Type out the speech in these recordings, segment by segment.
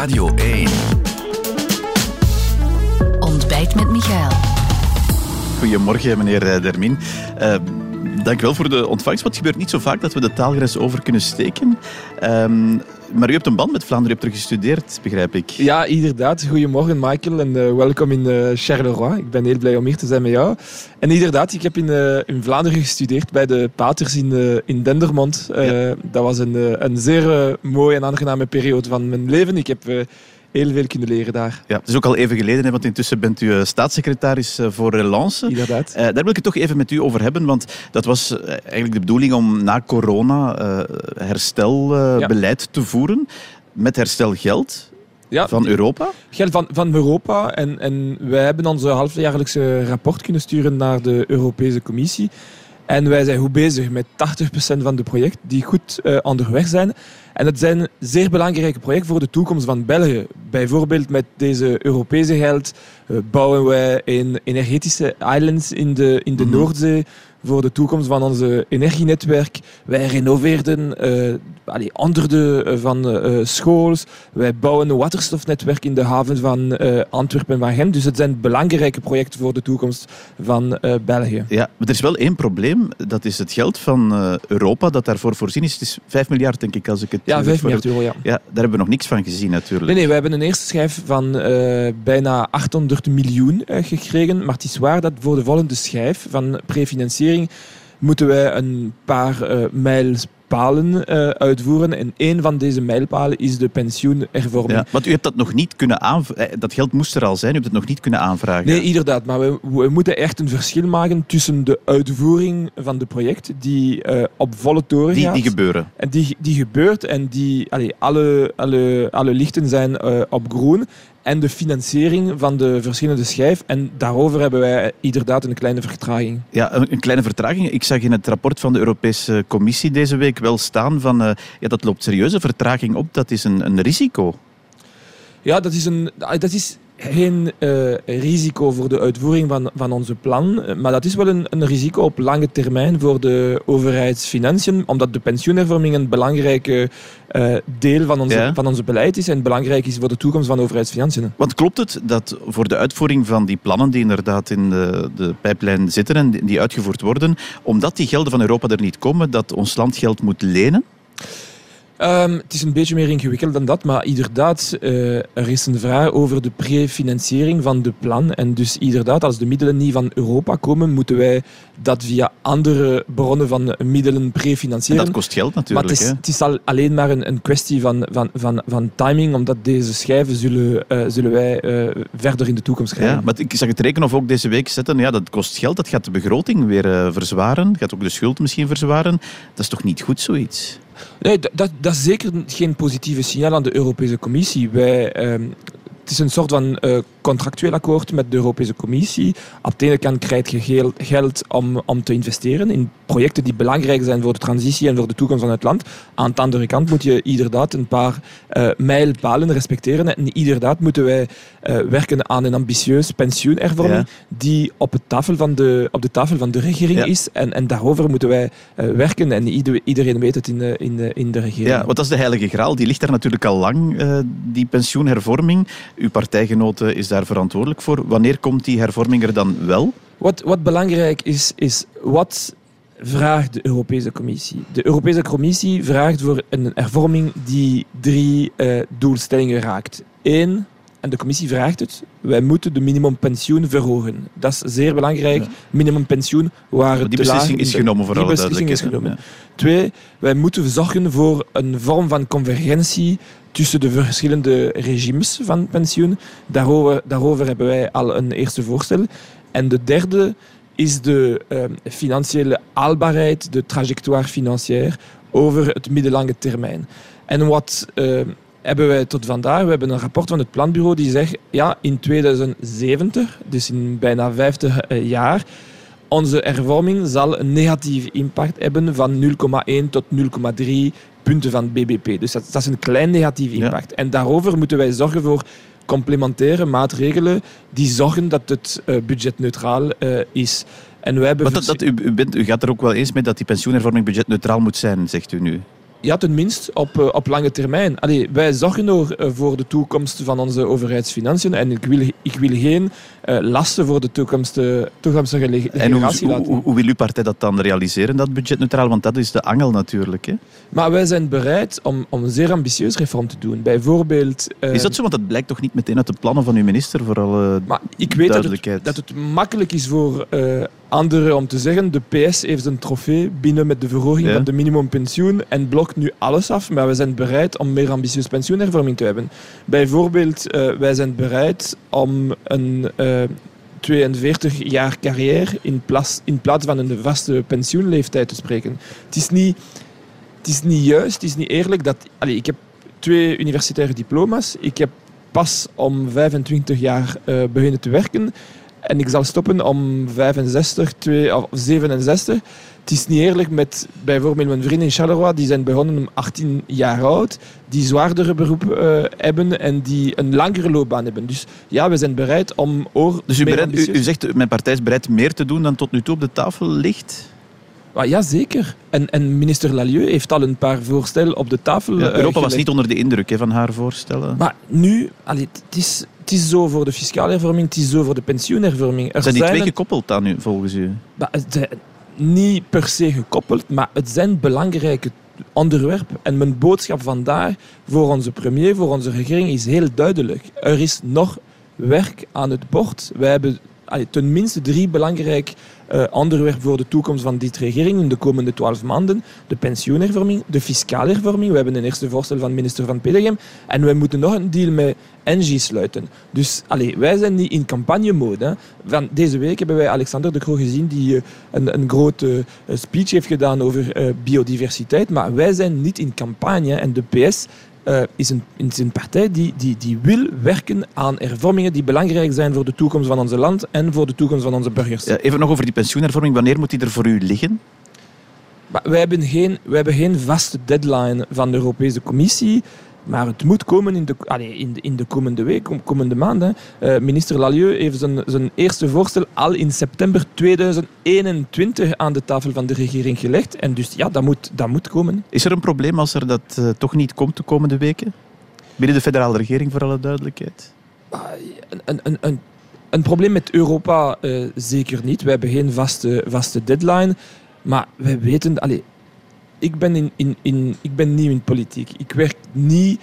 Radio 1. Ontbijt met Michael. Goedemorgen, meneer eh, Dermin. Uh, dank wel voor de ontvangst. Wat gebeurt niet zo vaak dat we de taalgrens over kunnen steken. Um, maar u hebt een band met Vlaanderen, u hebt er gestudeerd, begrijp ik. Ja, inderdaad. Goedemorgen, Michael, en uh, welkom in uh, Charleroi. Ik ben heel blij om hier te zijn met jou. En inderdaad, ik heb in, uh, in Vlaanderen gestudeerd bij de Paters in, in Dendermond. Ja. Dat was een, een zeer mooie en aangename periode van mijn leven. Ik heb heel veel kunnen leren daar. Ja, het is ook al even geleden, hè, want intussen bent u staatssecretaris voor Relance. Inderdaad. Uh, daar wil ik het toch even met u over hebben, want dat was eigenlijk de bedoeling om na corona uh, herstelbeleid ja. te voeren met herstelgeld. Ja, van Europa? Geld van, van Europa. En, en wij hebben onze halfjaarlijkse rapport kunnen sturen naar de Europese Commissie. En wij zijn goed bezig met 80% van de projecten die goed uh, onderweg zijn. En het zijn zeer belangrijke projecten voor de toekomst van België. Bijvoorbeeld met deze Europese geld uh, bouwen wij een energetische islands in de, in de mm -hmm. Noordzee voor de toekomst van onze energienetwerk. Wij renoveerden uh, allee, honderden van uh, schools. Wij bouwen een waterstofnetwerk in de haven van uh, Antwerpen en van Gent. Dus het zijn belangrijke projecten voor de toekomst van België. Ja, maar er is wel één probleem. Dat is het geld van Europa dat daarvoor voorzien is. Het is 5 miljard, denk ik, als ik het... Ja, 5 miljard euro, ja. ja. Daar hebben we nog niks van gezien, natuurlijk. Nee, nee we hebben een eerste schijf van bijna 800 miljoen gekregen. Maar het is waar dat voor de volgende schijf van prefinanciering moeten wij een paar uh, mijlpalen uh, uitvoeren. En een van deze mijlpalen is de pensioenervorming. Ja, want u hebt dat nog niet kunnen aanvragen. Dat geld moest er al zijn, u hebt het nog niet kunnen aanvragen. Nee, inderdaad. Maar we, we moeten echt een verschil maken tussen de uitvoering van de project, die uh, op volle toren die, gaat. Die gebeuren. En die, die gebeurt en die, allee, alle, alle, alle lichten zijn op groen en de financiering van de verschillende schijf. En daarover hebben wij inderdaad een kleine vertraging. Ja, een, kleine vertraging. Ik zag in het rapport van de Europese Commissie deze week wel staan van uh, ja, dat loopt serieuze vertraging op. Dat is een, een risico. Ja, dat is, een, dat is geen uh, risico voor de uitvoering van, van onze plan, maar dat is wel een, een risico op lange termijn voor de overheidsfinanciën, omdat de pensioenhervorming een belangrijke uh, deel van onze, ja. van onze beleid is en belangrijk is voor de toekomst van overheidsfinanciën. Want klopt het dat voor de uitvoering van die plannen die inderdaad in de, de pijplijn zitten en die uitgevoerd worden, omdat die gelden van Europa er niet komen, dat ons land geld moet lenen? Um, het is een beetje meer ingewikkeld dan dat, maar inderdaad, uh, er is een vraag over de prefinanciering van de plan. En dus inderdaad, als de middelen niet van Europa komen, moeten wij dat via andere bronnen van middelen prefinancieren. En dat kost geld natuurlijk. Maar het is, het is al alleen maar een, een kwestie van, van, van, van, timing, omdat deze schijven zullen, uh, zullen wij uh, verder in de toekomst krijgen. Ja, maar ik zag het rekenen of ook deze week zetten, ja, dat kost geld, dat gaat de begroting weer verzwaren, gaat ook de schuld misschien verzwaren. Dat is toch niet goed, zoiets? Nee, dat, dat is zeker geen positieve signaal aan de Europese Commissie. Wij, um, het is een soort van uh, contractueel akkoord met de Europese Commissie. Op de ene kant krijg je geld om, om te investeren in projecten die belangrijk zijn voor de transitie en voor de toekomst van het land. Aan de andere kant moet je inderdaad een paar uh, mijlpalen respecteren. En inderdaad moeten wij uh, werken aan een ambitieus pensioenervorming ja. die op, het tafel van de, op de tafel van de regering ja. is. En, en daarover moeten wij uh, werken. En ieder, iedereen weet het in de, in, de, in de regering. Ja, want dat is de heilige graal. Die ligt daar natuurlijk al lang, die pensioenhervorming. Uw partijgenote is daar verantwoordelijk voor. Wanneer komt die hervorming er dan wel? Wat, wat belangrijk is, is wat vraagt de Europese Commissie? De Europese Commissie vraagt voor een hervorming die drie uh, doelstellingen raakt. Eén, en de commissie vraagt het, wij moeten de minimumpensioen verhogen. Dat is zeer belangrijk. Minimumpensioen waar die beslissing is genomen voor die alle beslissing is genomen. Ja. Twee, wij moeten zorgen voor een vorm van convergentie tussen de verschillende regimes van pensioen. Daarover, daarover hebben wij al een eerste voorstel. En de derde is de uh, financiële haalbaarheid, de trajectoire financière over het middellange termijn. En wat uh, hebben wij tot vandaag? We hebben een rapport van het planbureau die zegt, ja, in 2070, dus in bijna 50 jaar, onze hervorming zal een negatieve impact hebben van 0,1 tot 0,3 punten van BBP. Dus dat, dat, is een klein negatief impact. Ja. En daarover moeten wij zorgen voor complementaire maatregelen die zorgen dat het uh, budgetneutraal uh, is. En wij hebben maar dat, dat, u, u, bent, u gaat er ook wel eens mee dat die pensioenhervorming budgetneutraal moet zijn, zegt u nu? Ja, tenminste op, uh, op lange termijn. Allee, wij zorgen er uh, voor de toekomst van onze overheidsfinanciën en ik wil, ik wil geen uh, lasten voor de toekomst, toekomstige generatie en hoe, hoe, hoe, wil uw partij dat dan realiseren, dat budgetneutraal? Want dat is de angel natuurlijk. Hè? Maar wij zijn bereid om, om een zeer ambitieus reform te doen. Bijvoorbeeld... is dat zo? Want dat blijkt toch niet meteen uit de plannen van uw minister, voor alle maar ik weet dat het, dat het makkelijk is voor anderen om te zeggen, de PS heeft een trofee binnen met de verhoging ja. van de minimumpensioen en nu alles af, maar we zijn bereid om meer ambitieus pensioenhervorming te hebben. Bijvoorbeeld, uh, wij zijn bereid om een uh, 42 jaar carrière in plaats, in plaats van een vaste pensioenleeftijd te spreken. Het is niet, het is niet juist, het is niet eerlijk dat... Allez, ik heb twee universitaire diploma's. Ik heb pas om 25 jaar uh, beginnen te werken. En ik zal stoppen om 65, 2, of 67. Het is niet eerlijk met bijvoorbeeld mijn vrienden in Charleroi, die zijn begonnen om 18 jaar oud, die zwaardere beroep uh, hebben en die een langere loopbaan hebben. Dus ja, we zijn bereid om... Oor dus u, bereid, u, u zegt, mijn partij is bereid meer te doen dan tot nu toe op de tafel ligt? Ah, ja, zeker. En, en, minister Lalieu heeft al een paar voorstellen op de tafel ja, Europa uh, was niet onder de indruk hè, van haar voorstellen. Maar nu, allee, het, is, het is zo voor de fiscale hervorming, het is zo voor de pensioenhervorming. Er zijn die twee gekoppeld dan nu, volgens u? Maar, niet per se gekoppeld, maar het zijn belangrijke onderwerpen. En mijn boodschap vandaar voor onze premier, voor onze regering, is heel duidelijk. Er is nog werk aan het bord. Wij hebben tenminste drie belangrijke uh, onderwerp voor de toekomst van dit regering in de komende twaalf maanden. De pensioenhervorming, de fiscale hervorming. We hebben een eerste voorstel van minister van Pedegem. En we moeten nog een deal met Engie sluiten. Dus allez, wij zijn niet in campagnemode. Van deze week hebben wij Alexander de Croo gezien die uh, een, een grote uh, speech heeft gedaan over biodiversiteit. Maar wij zijn niet in campagne en de PS uh, is, een, is een partij die, die, die wil werken aan hervormingen die belangrijk zijn voor de toekomst van ons land en voor de toekomst van onze burgers. Ja, even nog over die pensioenhervorming. Wanneer moet die er voor u liggen? Maar wij, hebben geen, wij hebben geen vaste deadline van de Europese Commissie. Maar het moet komen in de, allez, in de, in de komende week, komende maanden. Uh, minister Lalieu heeft zijn, zijn eerste voorstel al in september 2021 aan de tafel van de regering gelegd. En dus ja, dat moet, dat moet komen. Is er een probleem als er dat uh, toch niet komt de komende weken? Binnen de federale regering, voor alle duidelijkheid? Uh, een, een, een, een, probleem met Europa uh, zeker niet. We hebben geen vaste, vaste deadline. Maar wij weten, allez, ik ben, in, in, in, ik ben nieuw in politiek. Ik werk niet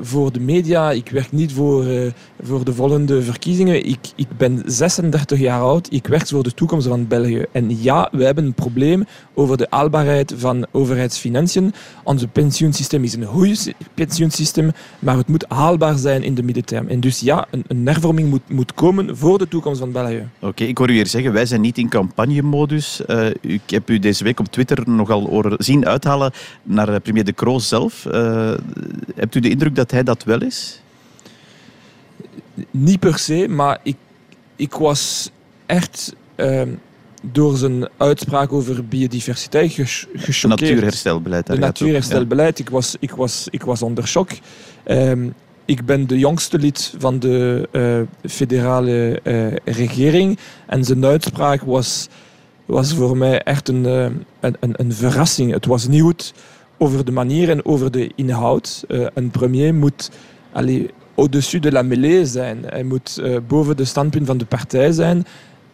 voor de media. Ik werk niet voor, uh, voor de volgende verkiezingen. Ik, ik ben 36 jaar oud. Ik werk voor de toekomst van België. En ja, we hebben een probleem over de haalbaarheid van overheidsfinanciën. Ons pensioensysteem is een goed pensioensysteem, maar het moet haalbaar zijn in de middenterm. En dus ja, een, een hervorming moet, moet komen voor de toekomst van België. Oké, ik hoor u hier zeggen, wij zijn niet in campagnemodus. Uh, ik heb u deze week op Twitter nogal zien uithalen naar premier De Croo zelf. hebt u de indruk dat hij dat wel is? Niet per se, maar ik, ik was echt uh, door zijn uitspraak over biodiversiteit gechoqueerd. Het natuurherstelbeleid. Het natuurherstelbeleid. Ik, was, ik, was, ik was onder shock. Um, ik ben de jongste lid van de uh, federale uh, regering. En zijn uitspraak was, was voor mij echt een, uh, een, een, een verrassing. Het was goed over de manier en over de inhoud. Uh, een premier moet au-dessus de la mêlée zijn. Hij moet uh, boven de standpunt van de partij zijn.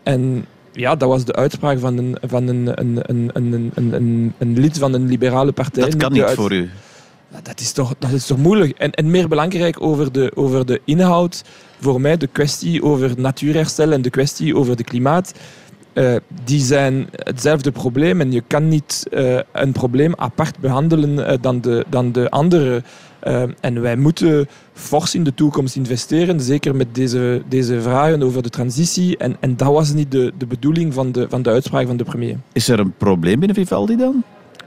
En ja, dat was de uitspraak van een, van een, een, een, een, een, een lid van een liberale partij. Dat kan niet uit... voor u. Dat is toch, dat is toch moeilijk. En, en meer belangrijk over de, over de inhoud. Voor mij de kwestie over natuurherstel en de kwestie over de klimaat uh, die zijn hetzelfde probleem en je kan niet uh, een probleem apart behandelen uh, dan, de, dan de andere. en wij moeten fors in de toekomst investeren, zeker met deze, deze vragen over de transitie. En, en dat was niet de, de bedoeling van de, van de uitspraak van de premier. Is er een probleem binnen Vivaldi dan?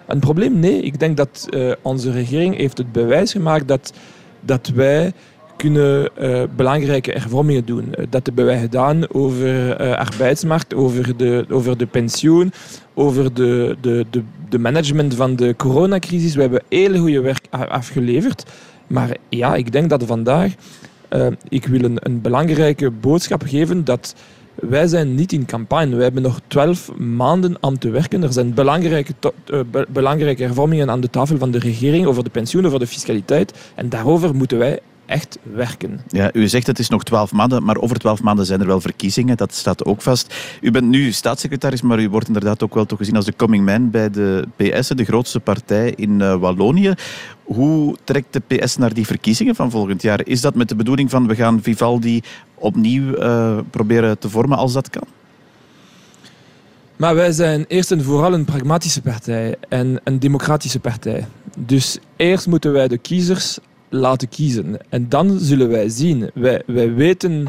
Een probleem? Nee. Ik denk dat onze regering heeft het bewijs gemaakt dat, dat wij kunnen uh, belangrijke hervormingen doen. Eh, dat hebben wij gedaan over uh, arbeidsmarkt, over de, over de pensioen, over de, de, de, management van de coronacrisis. We hebben heel goede werk afgeleverd. Maar ja, ik denk dat vandaag, ik wil een, een belangrijke boodschap geven dat wij zijn niet in campagne. We hebben nog twaalf maanden aan te werken. Er zijn belangrijke, be belangrijke hervormingen aan de tafel van de regering over de pensioenen, over de fiscaliteit. En daarover moeten wij echt werken. Ja, u zegt het is nog twaalf maanden, maar over twaalf maanden zijn er wel verkiezingen. Dat staat ook vast. U bent nu staatssecretaris, maar u wordt inderdaad ook wel toch gezien als de coming man bij de PS, de grootste partij in uh, Wallonië. Hoe trekt de PS naar die verkiezingen van volgend jaar? Is dat met de bedoeling van we gaan Vivaldi opnieuw uh, proberen te vormen als dat kan? Maar wij zijn eerst en vooral een pragmatische partij en een democratische partij. Dus eerst moeten wij de kiezers laten kiezen. En dan zullen wij zien. Wij, wij weten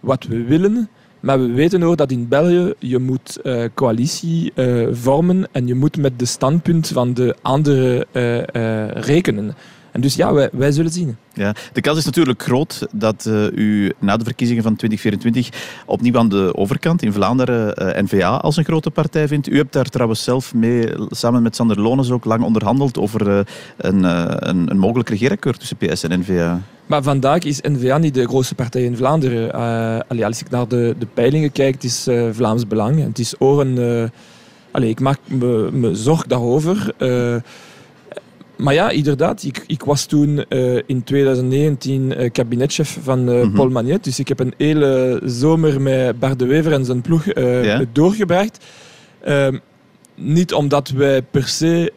wat we willen, maar we weten ook dat in België je moet uh, coalitie uh, vormen en je moet met de standpunt van de anderen uh, rekenen. En dus ja, wij, wij zullen zien. Ja, de kans is natuurlijk groot dat uh, u na de verkiezingen van 2024 opnieuw aan de overkant in Vlaanderen uh, N-VA als een grote partij vindt. U hebt daar trouwens zelf mee, samen met Sander Lones ook lang onderhandeld over uh, een, een, een, mogelijk regeerakkoord tussen PS en N-VA. Maar vandaag is N-VA niet de grootste partij in Vlaanderen. Allee, als ik naar de, de peilingen kijk, het is Vlaams Belang. Het is oren... Allee, ik maak me, me zorg daarover maar ja, inderdaad. Ik, ik was toen uh, in 2019 uh, kabinetchef van uh, mm -hmm. Paul Magnet. Dus ik heb een hele zomer met Bart de Wever en zijn ploeg doorgebracht. Ehm, niet omdat wij per se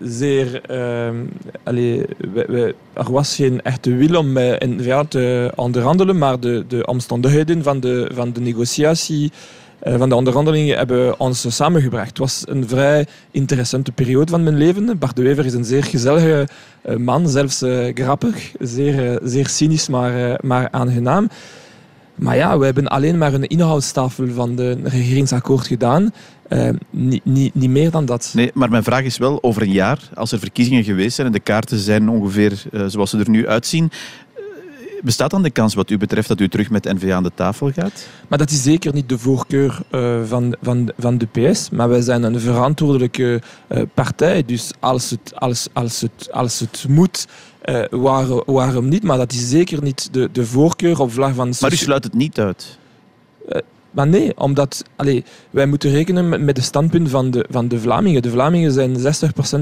zeer... Ehm, allee, wij, wij, er was geen echte wil om met N-VA te onderhandelen, maar de, de omstandigheden van de, van de negotiatie van de onderhandelingen hebben ons samengebracht. Het was een vrij interessante periode van mijn leven. Bart de Wever is een zeer gezellige uh, man, zelfs uh, grappig, zeer, zeer cynisch, maar, maar aangenaam. Maar ja, we hebben alleen maar een inhoudstafel van de regeringsakkoord gedaan. niet meer dan dat. Nee, maar mijn vraag is wel, over een jaar, als er verkiezingen geweest zijn en de kaarten zijn ongeveer zoals ze er nu uitzien, Bestaat dan de kans wat u betreft dat u terug met NVA aan de tafel gaat? Maar dat is zeker niet de voorkeur uh, van, van, van de PS. Maar wij zijn een verantwoordelijke uh, partij. Dus als het, als, als het, als het moet, uh, waar, waarom niet? Maar dat is zeker niet de, de voorkeur op vlak van... Maar u sluit het niet uit? Maar nee, omdat allee, wij moeten rekenen met, met de standpunt van de, van de Vlamingen. De Vlamingen zijn 60%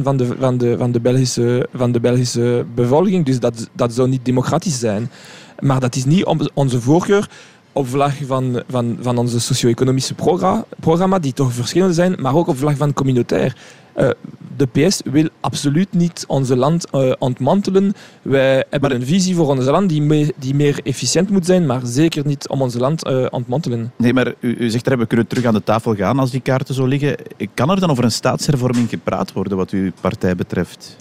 van de, van, de, van, de Belgische, van de Belgische bevolking, dus dat, dat zou niet democratisch zijn. Maar dat is niet onze voorkeur op vlak van, van, van onze socio-economische programma, programma, die toch verschillend zijn, maar ook op vlak van communautair. Uh, de PS wil absoluut niet onze land uh, ontmantelen. Wij hebben een visie voor ons land die, die meer efficiënt moet zijn, maar zeker niet om ons land uh, ontmantelen. Nee, maar u, u zegt we kunnen terug aan de tafel gaan als die kaarten zo liggen. Kan er dan over een staatshervorming gepraat worden wat uw partij betreft?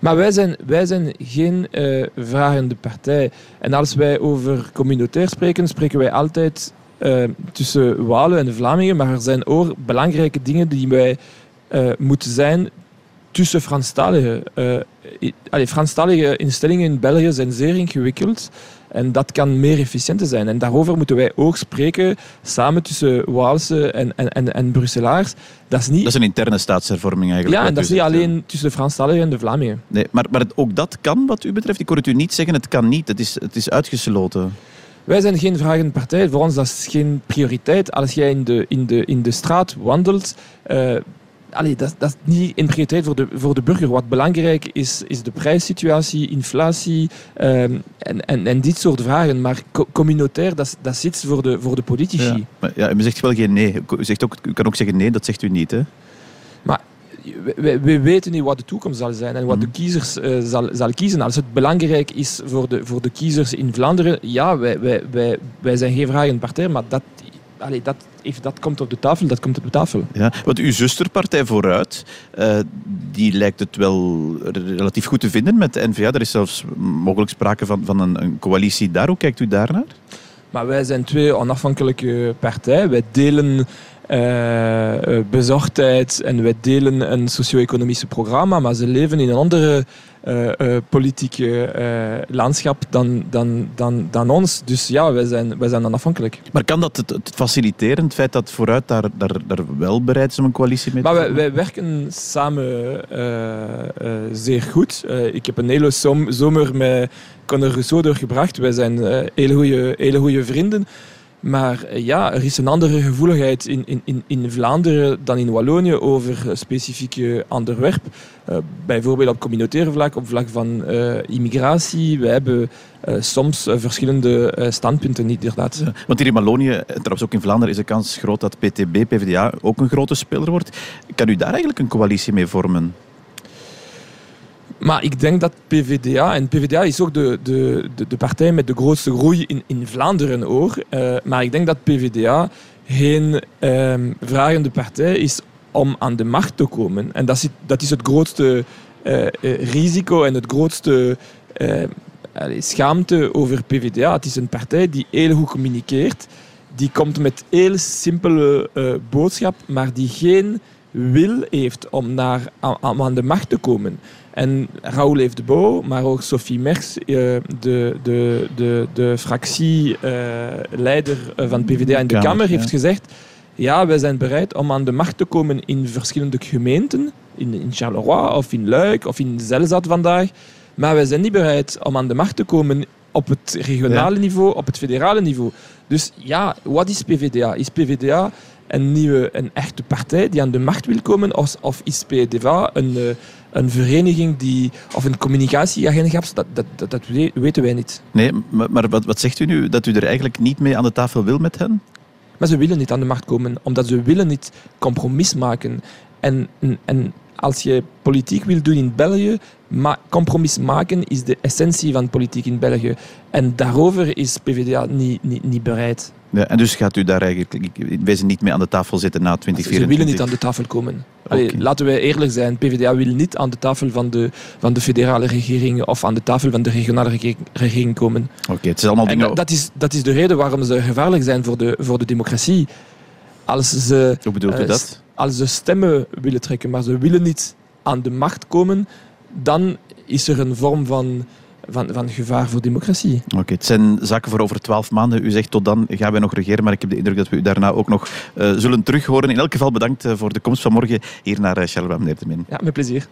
Maar wij zijn, wij zijn geen uh, vragende partij. En als wij over communautair spreken, spreken wij altijd uh, tussen Walen en Vlamingen. Maar er zijn ook belangrijke dingen die wij uh, moeten zijn tussen Franstaligen. Uh, Franstalige instellingen in België zijn zeer ingewikkeld. En dat kan meer efficiënter zijn. En daarover moeten wij ook spreken, samen tussen Waalse en, en, en, en Brusselaars. Dat is, niet... dat is een interne staatshervorming eigenlijk. Ja, en dat is niet alleen tussen de Franstaligen en de Vlamingen. Nee, maar, maar ook dat kan wat u betreft. Ik hoor het u niet zeggen, het kan niet. Het is, het is uitgesloten. Wij zijn geen vragende partij. Voor ons dat is geen prioriteit. Als jij in de, in de, in de straat wandelt, uh, allee, dat, dat is niet een prioriteit voor de, voor de burger. Wat belangrijk is, is de prijssituatie, inflatie um, en, en, en dit soort vragen. Maar co communautair, dat, dat is iets voor de, voor de politici. Ja, maar, ja, u zegt wel geen nee. U, zegt ook, u kan ook zeggen nee, dat zegt u niet. Hè? Maar we, we, weten niet wat de toekomst zal zijn en wat -hmm. de kiezers uh, zal, zal kiezen. Als het belangrijk is voor de, voor de kiezers in Vlaanderen, ja, wij, wij, wij, wij zijn geen vragende partij, maar dat allee, dat, dat komt op de tafel, dat komt op de tafel. Ja, want uw zusterpartij Vooruit, uh, die lijkt het wel relatief goed te vinden met de N-VA. Er is zelfs mogelijk sprake van, van een, een coalitie daar. Hoe kijkt u daarnaar? Maar wij zijn twee onafhankelijke partijen. Wij delen bezorgdheid en wij delen een socio-economische programma, maar ze leven in een andere uh, politieke landschap dan, dan, dan, dan ons. Dus ja, wij zijn, wij zijn onafhankelijk. Maar kan dat het, het faciliteren, het feit dat vooruit daar, daar, daar wel bereid is om een coalitie mee te Maar wij, wij werken samen zeer goed. ik heb een hele zomer met Conor Rousseau doorgebracht. Wij zijn hele goede hele vrienden. Maar eh, ja, er is een andere gevoeligheid in, in, in, Vlaanderen dan in Wallonië over specifieke onderwerp. Uh, bijvoorbeeld op communautaire vlak, op vlak van immigratie. We hebben soms verschillende standpunten, inderdaad. Want hier in Wallonië, en trouwens ook in Vlaanderen, is de kans groot dat PTB, PvdA ook een grote speler wordt. Kan u daar eigenlijk een coalitie mee vormen? Maar ik denk dat PvdA, en PvdA is ook de, de, de, partij met de grootste groei in, in Vlaanderen hoor. Uh, maar ik denk dat PvdA geen um, vragende partij is om aan de macht te komen. En dat is, dat is het grootste uh, risico en het grootste schaamte over PvdA. Het is een partij die heel goed communiceert. Die komt met heel simpele boodschap, maar die geen wil heeft om naar, om aan de macht te komen. En Raoul heeft de Bo, maar ook Sophie Merks, eh, de, de, de, de fractieleider eh, van PvdA in de Kamer, heeft gezegd ja, wij zijn bereid om aan de macht te komen in verschillende gemeenten, in, in Charleroi of in Luik of in Zelzat vandaag, maar wij zijn niet bereid om aan de macht te komen op het regionale niveau, op het federale niveau. Dus ja, wat is PvdA? Is PvdA een nieuwe, een echte partij die aan de macht wil komen? Of, of is PvdA een, eh, een vereniging die, of een communicatieagentschap? Dat, dat, dat, dat, weten wij niet. Nee, maar, maar wat, wat zegt u nu? Dat u er eigenlijk niet mee aan de tafel wil met hen? Maar ze willen niet aan de macht komen, omdat ze willen niet compromis maken. En, en als je politiek wil doen in België, maar compromis maken is de essentie van politiek in België. En daarover is PvdA niet, niet, niet bereid. Ja, en dus gaat u daar eigenlijk wezen niet mee aan de tafel zitten na 2024? Ze willen niet aan de tafel komen. Allee, laten we eerlijk zijn, PvdA wil niet aan de tafel van de, van de federale regering of aan de tafel van de regionale regering komen. Oké, het is allemaal dingen... Dat, dat, is, dat is de reden waarom ze gevaarlijk zijn voor de, voor de democratie. Als ze, Hoe bedoelt u uh, dat? Als ze stemmen willen trekken, maar ze willen niet aan de macht komen, dan is er een vorm van van, van gevaar voor democratie. Oké, het zijn zaken voor over twaalf maanden. U zegt tot dan gaan wij nog regeren, maar ik heb de indruk dat we u daarna ook nog uh, zullen terughoren. In elk geval bedankt uh, voor de komst van morgen hier naar uh, Charleroi, meneer de Min. Ja, met plezier.